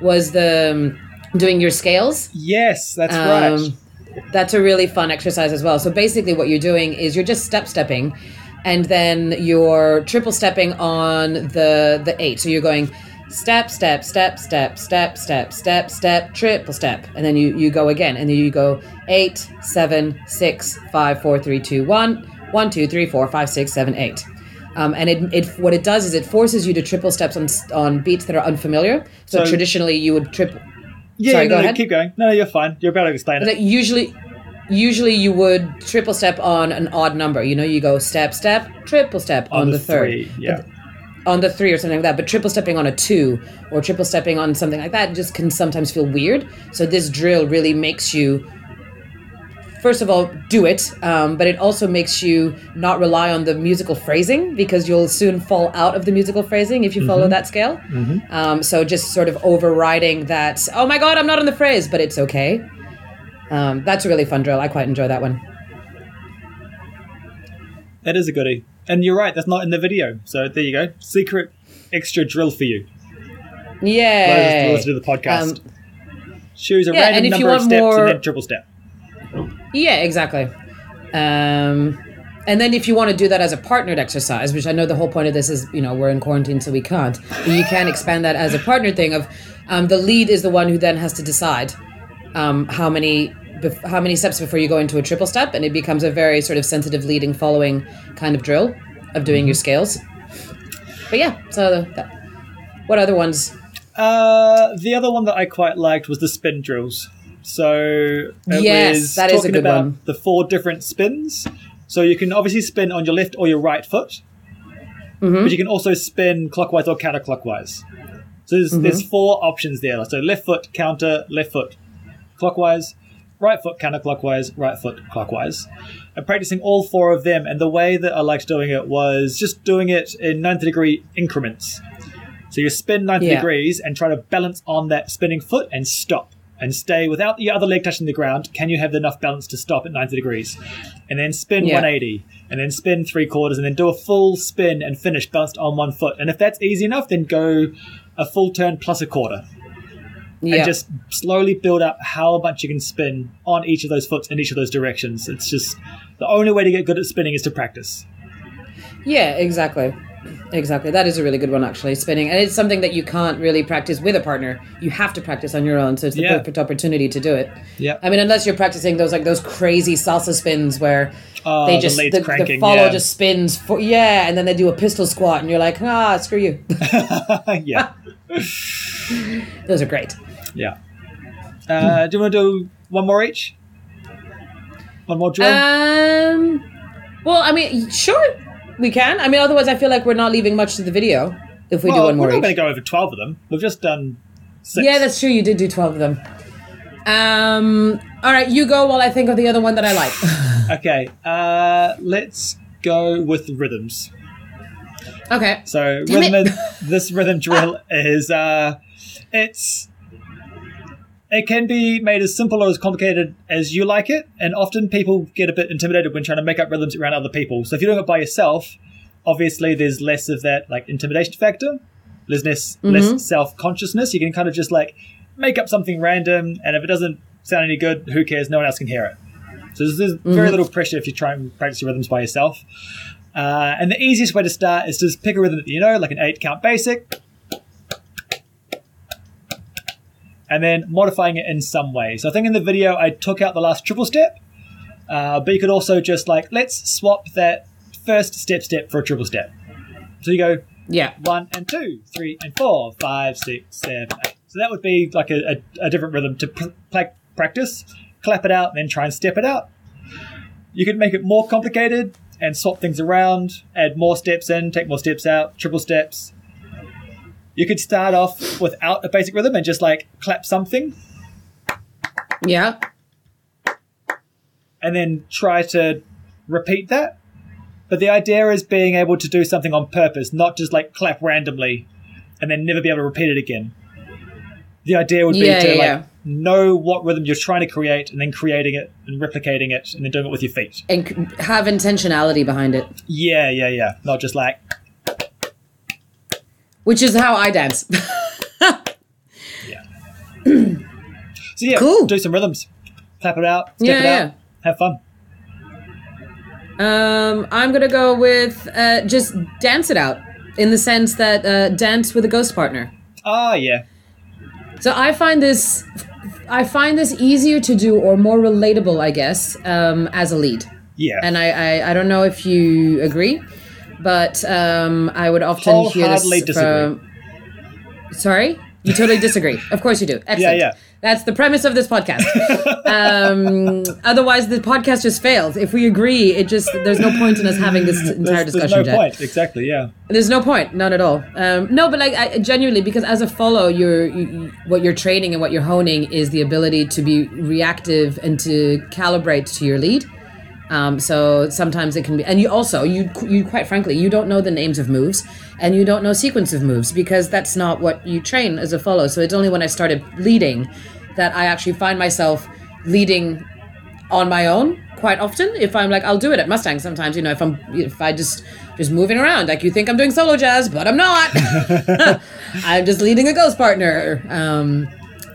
Was the um, doing your scales? Yes, that's right. That's a really fun exercise as well. So basically, what you're doing is you're just step stepping, and then you're triple stepping on the the eight. So you're going step, step, step, step, step, step, step, step, triple step, and then you you go again, and then you go eight, seven, six, five, four, three, two, one, one, two, three, four, five, six, seven, eight. Um, and it, it what it does is it forces you to triple steps on on beats that are unfamiliar. So, So- traditionally you would triple. Yeah, Sorry, no, go no, ahead. keep going. No, no, you're fine. You're about to explain it. Usually, usually you would triple step on an odd number. You know, you go step, step, triple step on, the, third, three, yeah. on the three or something like that. But triple stepping on a two or triple stepping on something like that just can sometimes feel weird. So this drill really makes you. First of all, do it, um, but it also makes you not rely on the musical phrasing because you'll soon fall out of the musical phrasing if you follow that scale. Um, so just sort of overriding that, oh my god, I'm not on the phrase, but it's okay. Um, that's a really fun drill. I quite enjoy that one. That is a goodie. And you're right, that's not in the video. So there you go. Secret extra drill for you. Yeah. Listen to the podcast. Um, Choose a yeah, random and if you number of steps more- and then triple step. Yeah, exactly. Um, and then if you want to do that as a partnered exercise, which I know the whole point of this is, you know, we're in quarantine, so we can't. You can expand that as a partner thing. Of um, the lead is the one who then has to decide um, how many bef- how many steps before you go into a triple step, and it becomes a very sort of sensitive leading following kind of drill of doing your scales. But yeah, so that, what other ones? Uh, the other one that I quite liked was the spin drills. So it Yes, was that is a talking good about one. the four different spins. So you can obviously spin on your left or your right foot, Mm-hmm. but you can also spin clockwise or counterclockwise. So there's, Mm-hmm. there's four options there. So left foot counter, left foot clockwise, right foot counterclockwise, right foot clockwise. and practicing all four of them. And the way that I liked doing it was just doing it in 90 degree increments. So you spin 90 Yeah. degrees and try to balance on that spinning foot and stop and stay without your other leg touching the ground. Can you have enough balance to stop at 90 degrees? And then spin Yeah. 180 and then spin three quarters and then do a full spin and finish balanced on one foot. And if that's easy enough, then go a full turn plus a quarter Yeah. and just slowly build up how much you can spin on each of those foots in each of those directions. It's just the only way to get good at spinning is to practice. Yeah, exactly. Exactly. That is a really good one, actually. Spinning. And it's something that you can't really practice with a partner. You have to practice on your own. So it's the Yeah. perfect opportunity to do it. Yeah. I mean, unless you're practicing those like those crazy salsa spins where Oh, they just the, the cranking, follow yeah. just spins for yeah, and then they do a pistol squat, and you're like, ah, screw you. [laughs] yeah, [laughs] those are great. yeah. Uh, do you want to do one more each? One more drill? Um. Well, I mean, sure, we can. I mean, otherwise, I feel like we're not leaving much to the video if we well, do one more we're not going to go over 12 of them. We've just done six. Yeah, that's true. You did do 12 of them. Um, all right, you go while I think of the other one that I like. [laughs] Okay, uh, let's go with rhythms. okay. So Damn rhythm, this rhythm drill [laughs] is uh, it's it can be made as simple or as complicated as you like it, and often people get a bit intimidated when trying to make up rhythms around other people. So if you're doing it by yourself, obviously there's less of that like intimidation factor. There's less, less self consciousness. You can kind of just like make up something random, and if it doesn't sound any good, who cares? No one else can hear it. So there's, there's very little pressure if you try and practice your rhythms by yourself. Uh, and the easiest way to start is to just pick a rhythm that you know, like an eight count basic, and then modifying it in some way. So I think in the video I took out the last triple step, uh, but you could also just like, let's swap that first step step for a triple step. So you go Yeah. one and two, three and four, five, six, seven, eight. So that would be like a, a, a different rhythm to pla- practice, clap it out, and then try and step it out. You could make it more complicated and swap things around, add more steps in, take more steps out, triple steps. You could start off without a basic rhythm and just like clap something Yeah. and then try to repeat that. But the idea is being able to do something on purpose, not just like clap randomly and then never be able to repeat it again. The idea would be Yeah, to yeah, like know what rhythm you're trying to create and then creating it and replicating it and then doing it with your feet. And have intentionality behind it, Yeah, yeah, yeah. Not just like which is how I dance. [laughs] so yeah, Cool. do some rhythms. Clap it out, step Yeah, it yeah. out, have fun. um, I'm going to go with uh, just dance it out in the sense that uh, dance with a ghost partner. Ah yeah. So I find this, I find this easier to do or more relatable, I guess, um, as a lead. Yeah. And I, I, I don't know if you agree, but um, I would often hear this disagree. from. Sorry, you totally disagree. Of course you do. Excellent. yeah. That's the premise of this podcast. [laughs] um, otherwise, the podcast just fails. If we agree, it just there's no point in us having this entire there's, discussion. there's no Jet. point. Exactly, yeah. There's no point, not at all. Um, no, but like I, genuinely, because as a follow, you're you, you- what you're training and what you're honing is the ability to be reactive and to calibrate to your lead. Um, so sometimes it can be, and you also you you quite frankly you don't know the names of moves and you don't know sequence of moves because that's not what you train as a follow. So it's only when I started leading that I actually find myself leading on my own quite often. If i'm like i'll do it at mustang sometimes you know if i'm if i just just moving around like you think i'm doing solo jazz but i'm not. [laughs] [laughs] I'm just leading a ghost partner. Um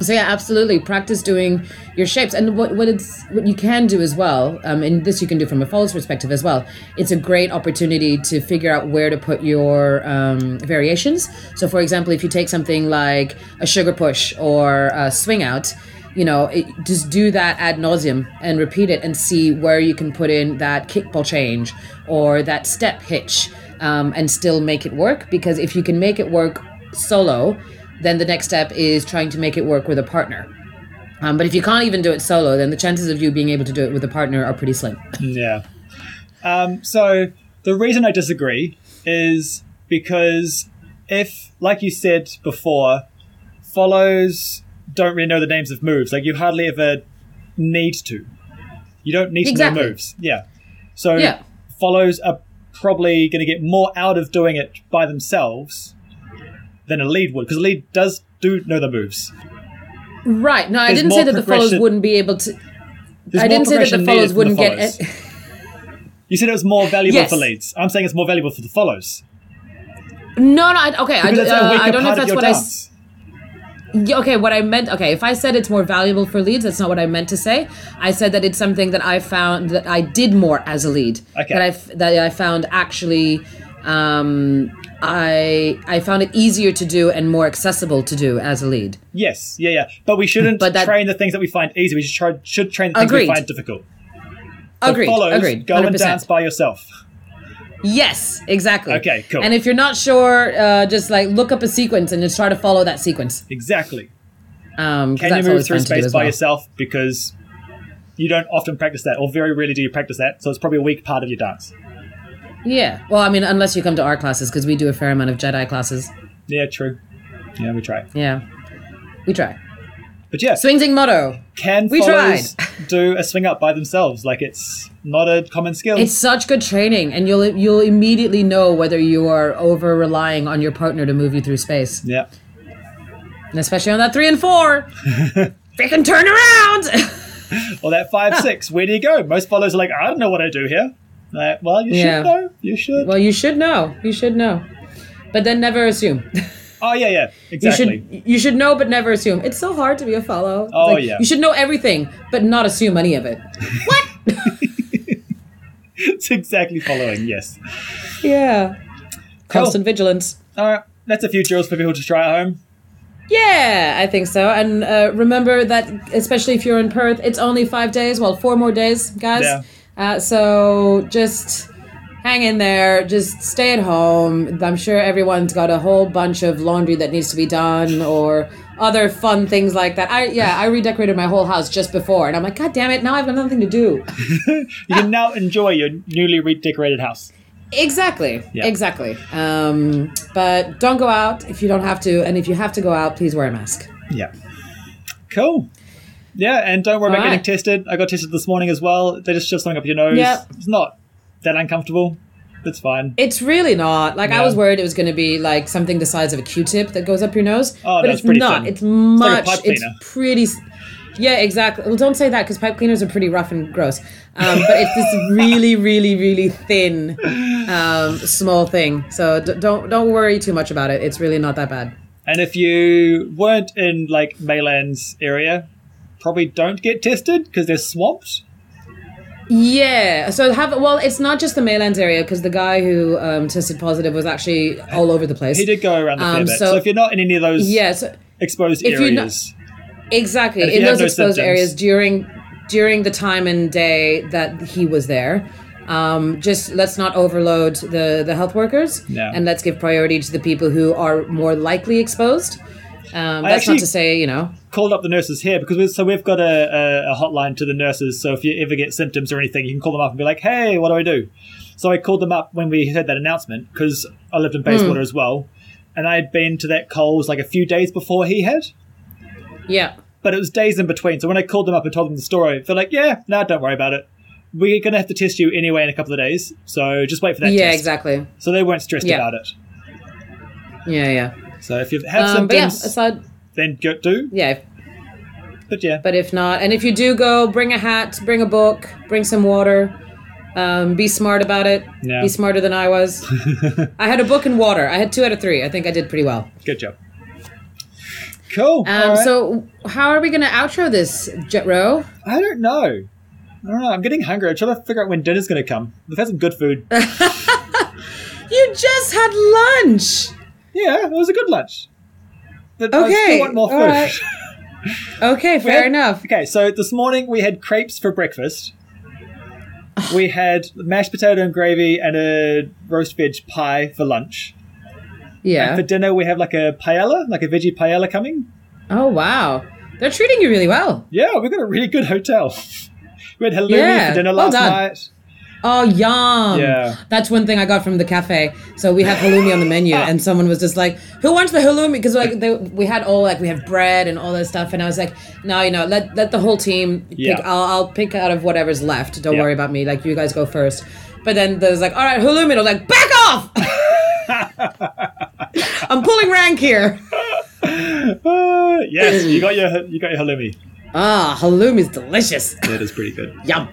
so yeah absolutely. Practice doing your shapes. And what, what it's what you can do as well um, and this you can do from a follows perspective as well it's a great opportunity to figure out where to put your um, variations. So for example if you take something like a sugar push or a swing out you know, it, just do that ad nauseum and repeat it and see where you can put in that kickball change or that step hitch um, and still make it work. Because if you can make it work solo, then the next step is trying to make it work with a partner. Um, but if you can't even do it solo, then the chances of you being able to do it with a partner are pretty slim. [laughs] Yeah. Um, so the reason I disagree is because if, like you said before, follows don't really know the names of moves. Like you hardly ever need to. You don't need to know moves. Yeah. So Yeah. follows are probably going to get more out of doing it by themselves than a lead would, because a lead does do know the moves. Right. No, I didn't say that the follows wouldn't be able to. I didn't say that the follows wouldn't the get. follows. [laughs] You said it was more valuable Yes. for leads. I'm saying it's more valuable for the follows. No, no. I, okay, I, Because it's a uh, I don't know if that's what dance. I. Yeah, Okay, what I meant. Okay, if I said it's more valuable for leads, that's not what I meant to say. I said that it's something that I found that I did more as a lead. Okay. That I that I found actually. Um, I I found it easier to do and more accessible to do as a lead. Yes, yeah, yeah. But we shouldn't But that- train the things that we find easy. We should try should train the things Agreed. we find difficult. So Agreed. follows, agreed. Go and dance by yourself. Yes, exactly. Okay, cool. And if you're not sure, uh, just like look up a sequence and just try to follow that sequence. Exactly. Um, Can that's you move through fun to do space by well. yourself? Because you don't often practice that, or very rarely do you practice that. So it's probably a weak part of your dance. Yeah. Well, I mean, unless you come to our classes, because we do a fair amount of Jedi classes. Yeah, true. Yeah, we try. Yeah. We try. But yeah, Swing motto. can we follows [laughs] do a swing up by themselves? Like it's not a common skill. It's such good training, and you'll you'll immediately know whether you are over relying on your partner to move you through space, yeah. and especially on that three and four. [laughs] Freaking turn around! [laughs] Or that five six. Where do you go? Most followers are like, I don't know what I do here. Like, well, you Yeah. should know. You should. well, you should know. You should know, but then never assume. [laughs] oh yeah, yeah. exactly. You should you should know, but never assume. It's so hard to be a follow. It's Oh, like, yeah. You should know everything, but not assume any of it. [laughs] what? it's exactly following. Yes. yeah. Constant vigilance. All right. That's a few drills for people to try at home. Yeah, I think so. And uh, remember that, especially if you're in Perth, it's only five days. Well, four more days, guys. Yeah. Uh, so just hang in there. Just stay at home. I'm sure everyone's got a whole bunch of laundry that needs to be done or other fun things like that. I yeah, I redecorated my whole house just before, and I'm like, God damn it! Now I've got nothing to do. [laughs] You can now enjoy your newly redecorated house. Exactly. Yeah. Exactly. Um, but don't go out if you don't have to, and if you have to go out, please wear a mask. Yeah. Cool. Yeah, and don't worry about All getting tested. I got tested this morning as well. They just shove something up your nose. Yeah. It's not that uncomfortable. It's fine. It's really not. Like I was worried it was going to be like something the size of a Q-tip that goes up your nose, Oh, but no, it's, it's not. thin. It's like much. pipe it's pretty. Yeah, exactly. Well, don't say that because pipe cleaners are pretty rough and gross. Um, but it's this [laughs] really, really, really thin, um, small thing. So d- don't don't worry too much about it. It's really not that bad. And if you weren't in like Maylands area, probably don't get tested because they're swamped. Yeah. So have well, it's not just the Maylands area because the guy who um, tested positive was actually all over the place. He did go around the Um, so- So, if you're not in any of those Yeah. So exposed if you're not- areas, Exactly. In those no exposed symptoms- areas during during the time and day that he was there. Um, just let's not overload the, the health workers No. and let's give priority to the people who are more likely exposed. Um, I that's actually- not to say, you know, called up the nurses here because we, so we've got a, a, a hotline to the nurses. So if you ever get symptoms or anything, you can call them up and be like, "Hey, what do I do?" So I called them up when we heard that announcement because I lived in Hmm. Bayswater as well, and I had been to that Coles like a few days before he had. yeah. But it was days in between. So when I called them up and told them the story, they're like, "Yeah, no, don't worry about it. We're gonna have to test you anyway in a couple of days. So just wait for that Yeah, test." exactly. So they weren't stressed Yeah. about it. Yeah, yeah. So if you have Um, but yeah, aside, then go do. yeah. But yeah, But if not, and if you do go, bring a hat, bring a book, bring some water. Um, be smart about it. Yeah. Be smarter than I was. [laughs] I had a book and water. I had two out of three. I think I did pretty well. good job. Cool. Um, right. So, how are we going to outro this, Jethro? I don't know. I don't know. I'm getting hungry. I'm trying to figure out when dinner's going to come. We've had some good food. [laughs] You just had lunch. Yeah, it was a good lunch. But I Okay, still want more right. [laughs] Okay, fair had- enough. Okay, so this morning we had crepes for breakfast. we had mashed potato and gravy and a roast veg pie for lunch. Yeah. For dinner we have like a paella, like a veggie paella coming. Oh wow, they're treating you really well. Yeah, we've got a really good hotel. [laughs] we had halloumi Yeah, for dinner last done. night. Oh, yum. Yeah. That's one thing I got from the cafe. So we had halloumi on the menu, and [laughs] someone was just like, "Who wants the halloumi?" Because like they, we had all like we have bread and all that stuff, and I was like, "No, you know, let let the whole team pick. Yeah. I'll I'll pick out of whatever's left. Don't Yeah. worry about me. Like you guys go first. But then there's like, "All right, halloumi." And I was like, "Back off!" [laughs] I'm pulling rank here. Uh, yes, you got your you got your halloumi. Ah, halloumi is delicious. That is pretty good. Yum.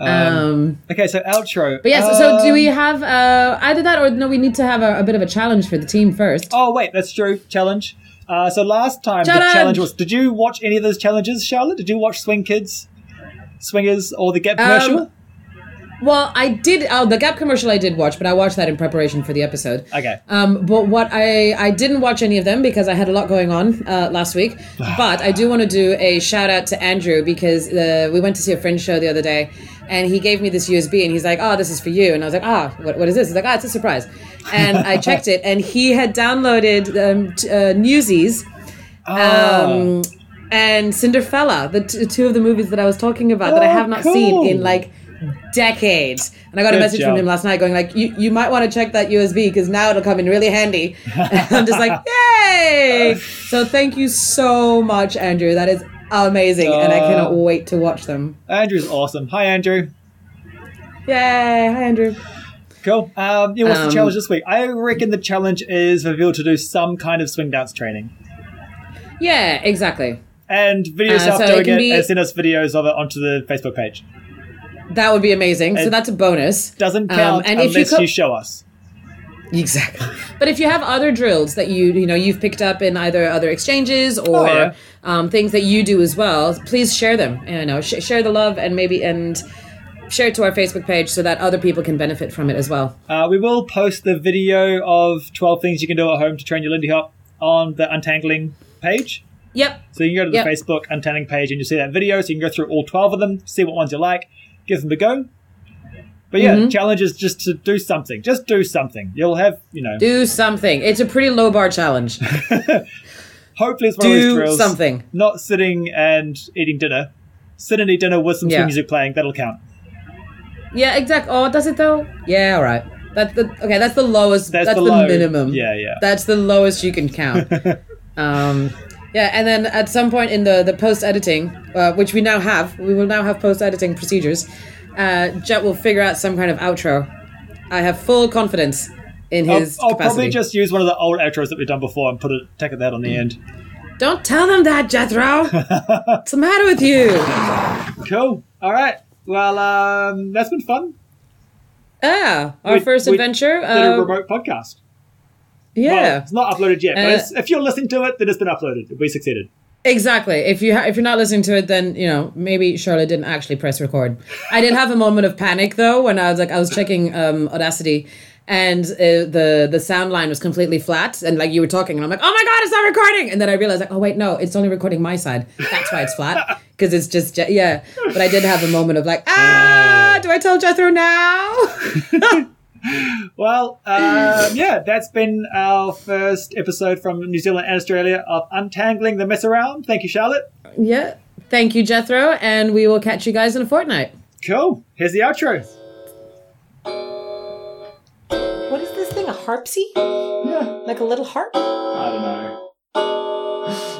Um, Okay, so outro. but yes, so do Um, we have uh, either that or no? We need to have a, a bit of a challenge for the team first. Oh wait, that's true. Challenge. Uh, so last time Challenge! the challenge was. Did you watch any of those challenges, Charlotte? Did you watch Swing Kids, Swingers, or the Gap commercial? Um, Well, I did. Oh, the Gap commercial I did watch, but I watched that in preparation for the episode. Okay. Um, but what I I didn't watch any of them because I had a lot going on uh, last week. [sighs] but I do want to do a shout out to Andrew because uh, we went to see a Fringe show the other day, and he gave me this USB and he's like, "Oh, this is for you," and I was like, "Ah, what, what is this?" He's like, "Ah, it's a surprise," and I [laughs] checked it, and he had downloaded um, t- uh, Newsies. Um, and Cinderfella, the t- two of the movies that I was talking about that I Oh, have not cool. seen in like decades. And I got a Good message from him last night going like, "You you might want to check that USB because now it'll come in really handy." [laughs] And I'm just like, [laughs] "Yay!" So thank you so much, Andrew. That is amazing, and I Uh, cannot wait to watch them. Andrew's awesome. Hi, Andrew. Yay! Hi, Andrew. Cool. Um, yeah, what's Um, the challenge this week? I reckon the challenge is for people to do some kind of swing dance training Yeah, exactly. and video Uh, yourself so doing can it be- and send us videos of it onto the Facebook page. That would be amazing. so that's a bonus. Doesn't Um, count and if you unless co- you show us. Exactly. But if you have other drills that you you know you've picked up in either other exchanges or Oh, yeah. um, things that you do as well, please share them. You know, sh- share the love and maybe and share it to our Facebook page so that other people can benefit from it as well. Uh, we will post the video of 12 things you can do at home to train your Lindy Hop on the Untangling page. Yep. So you can go to the Yep. Facebook Untangling page and you'll see that video. So you can go through all 12 of them, see what ones you like, give them a go. But yeah, Mm-hmm. challenge is just to do something. Just do something. You'll have, you know, Do something. It's a pretty low bar challenge. [laughs] hopefully it's one of those drills. Do something. Not sitting and eating dinner. Sit and eat dinner with some Yeah. music playing. That'll count. Yeah, exactly. Oh, does it though? Yeah, all right. That's the okay. That's the lowest. That's That's, the the, low. minimum. Yeah, yeah. That's the lowest you can count. [laughs] um, yeah, and then at some point in the the post editing, uh, which we now have, we will now have post editing procedures. Uh, Jet will figure out some kind of outro. I have full confidence in I'll, I'll probably just use one of the old outros that we've done before and put a tack that on the end. Don't tell them that, Jethro. [laughs] What's the matter with you? Cool. All right. Well, um, that's been fun. Ah, our We- first we adventure. Did a Uh, remote podcast. yeah. Well, it's not uploaded yet, but Uh, it's, if you're listening to it, then it's been uploaded. We succeeded. Exactly. If you ha- if you're not listening to it, then you know maybe Charlotte didn't actually press record. I did have a moment of panic though when I was like I was checking um, Audacity, and uh, the the sound line was completely flat, and like you were talking, and I'm like, oh my god, it's not recording, and then I realized like, oh wait, no, it's only recording my side. That's why it's flat [laughs] because it's just Je- yeah. But I did have a moment of like, ah, do I tell Jethro now? [laughs] Well, um, yeah, that's been our first episode from New Zealand and Australia of Untangling the Mess Around. Thank you, Charlotte. yeah. Thank you, Jethro, and we will catch you guys in a fortnight. Cool. Here's the outro. What is this thing? A harpsy? Yeah. Like a little harp? I don't know.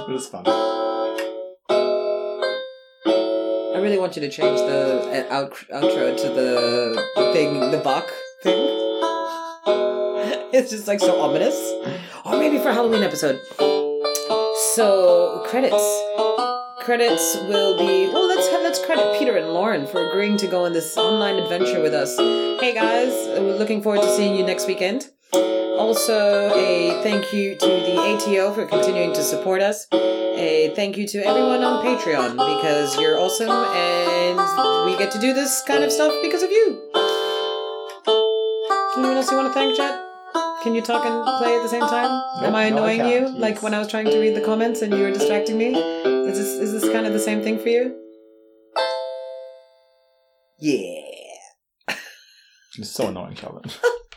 But it's fun. I really want you to change the uh, out- outro to the, the thing, the Bach thing. it's just like so ominous. Or maybe for Halloween episode. So credits. Credits will be well. Let's have, let's credit Peter and Lauren for agreeing to go on this online adventure with us. Hey guys, we're looking forward to seeing you next weekend. Also, a thank you to the ATO for continuing to support us. A thank you to everyone on Patreon because you're awesome and we get to do this kind of stuff because of you. Anyone else you want to thank, Jet? Can you talk and play at the same time? Am I no, I annoying you? Yes. Like when I was trying to read the comments and you were distracting me? Is this is this kind of the same thing for you? Yeah. It's so annoying, Charlotte. [laughs]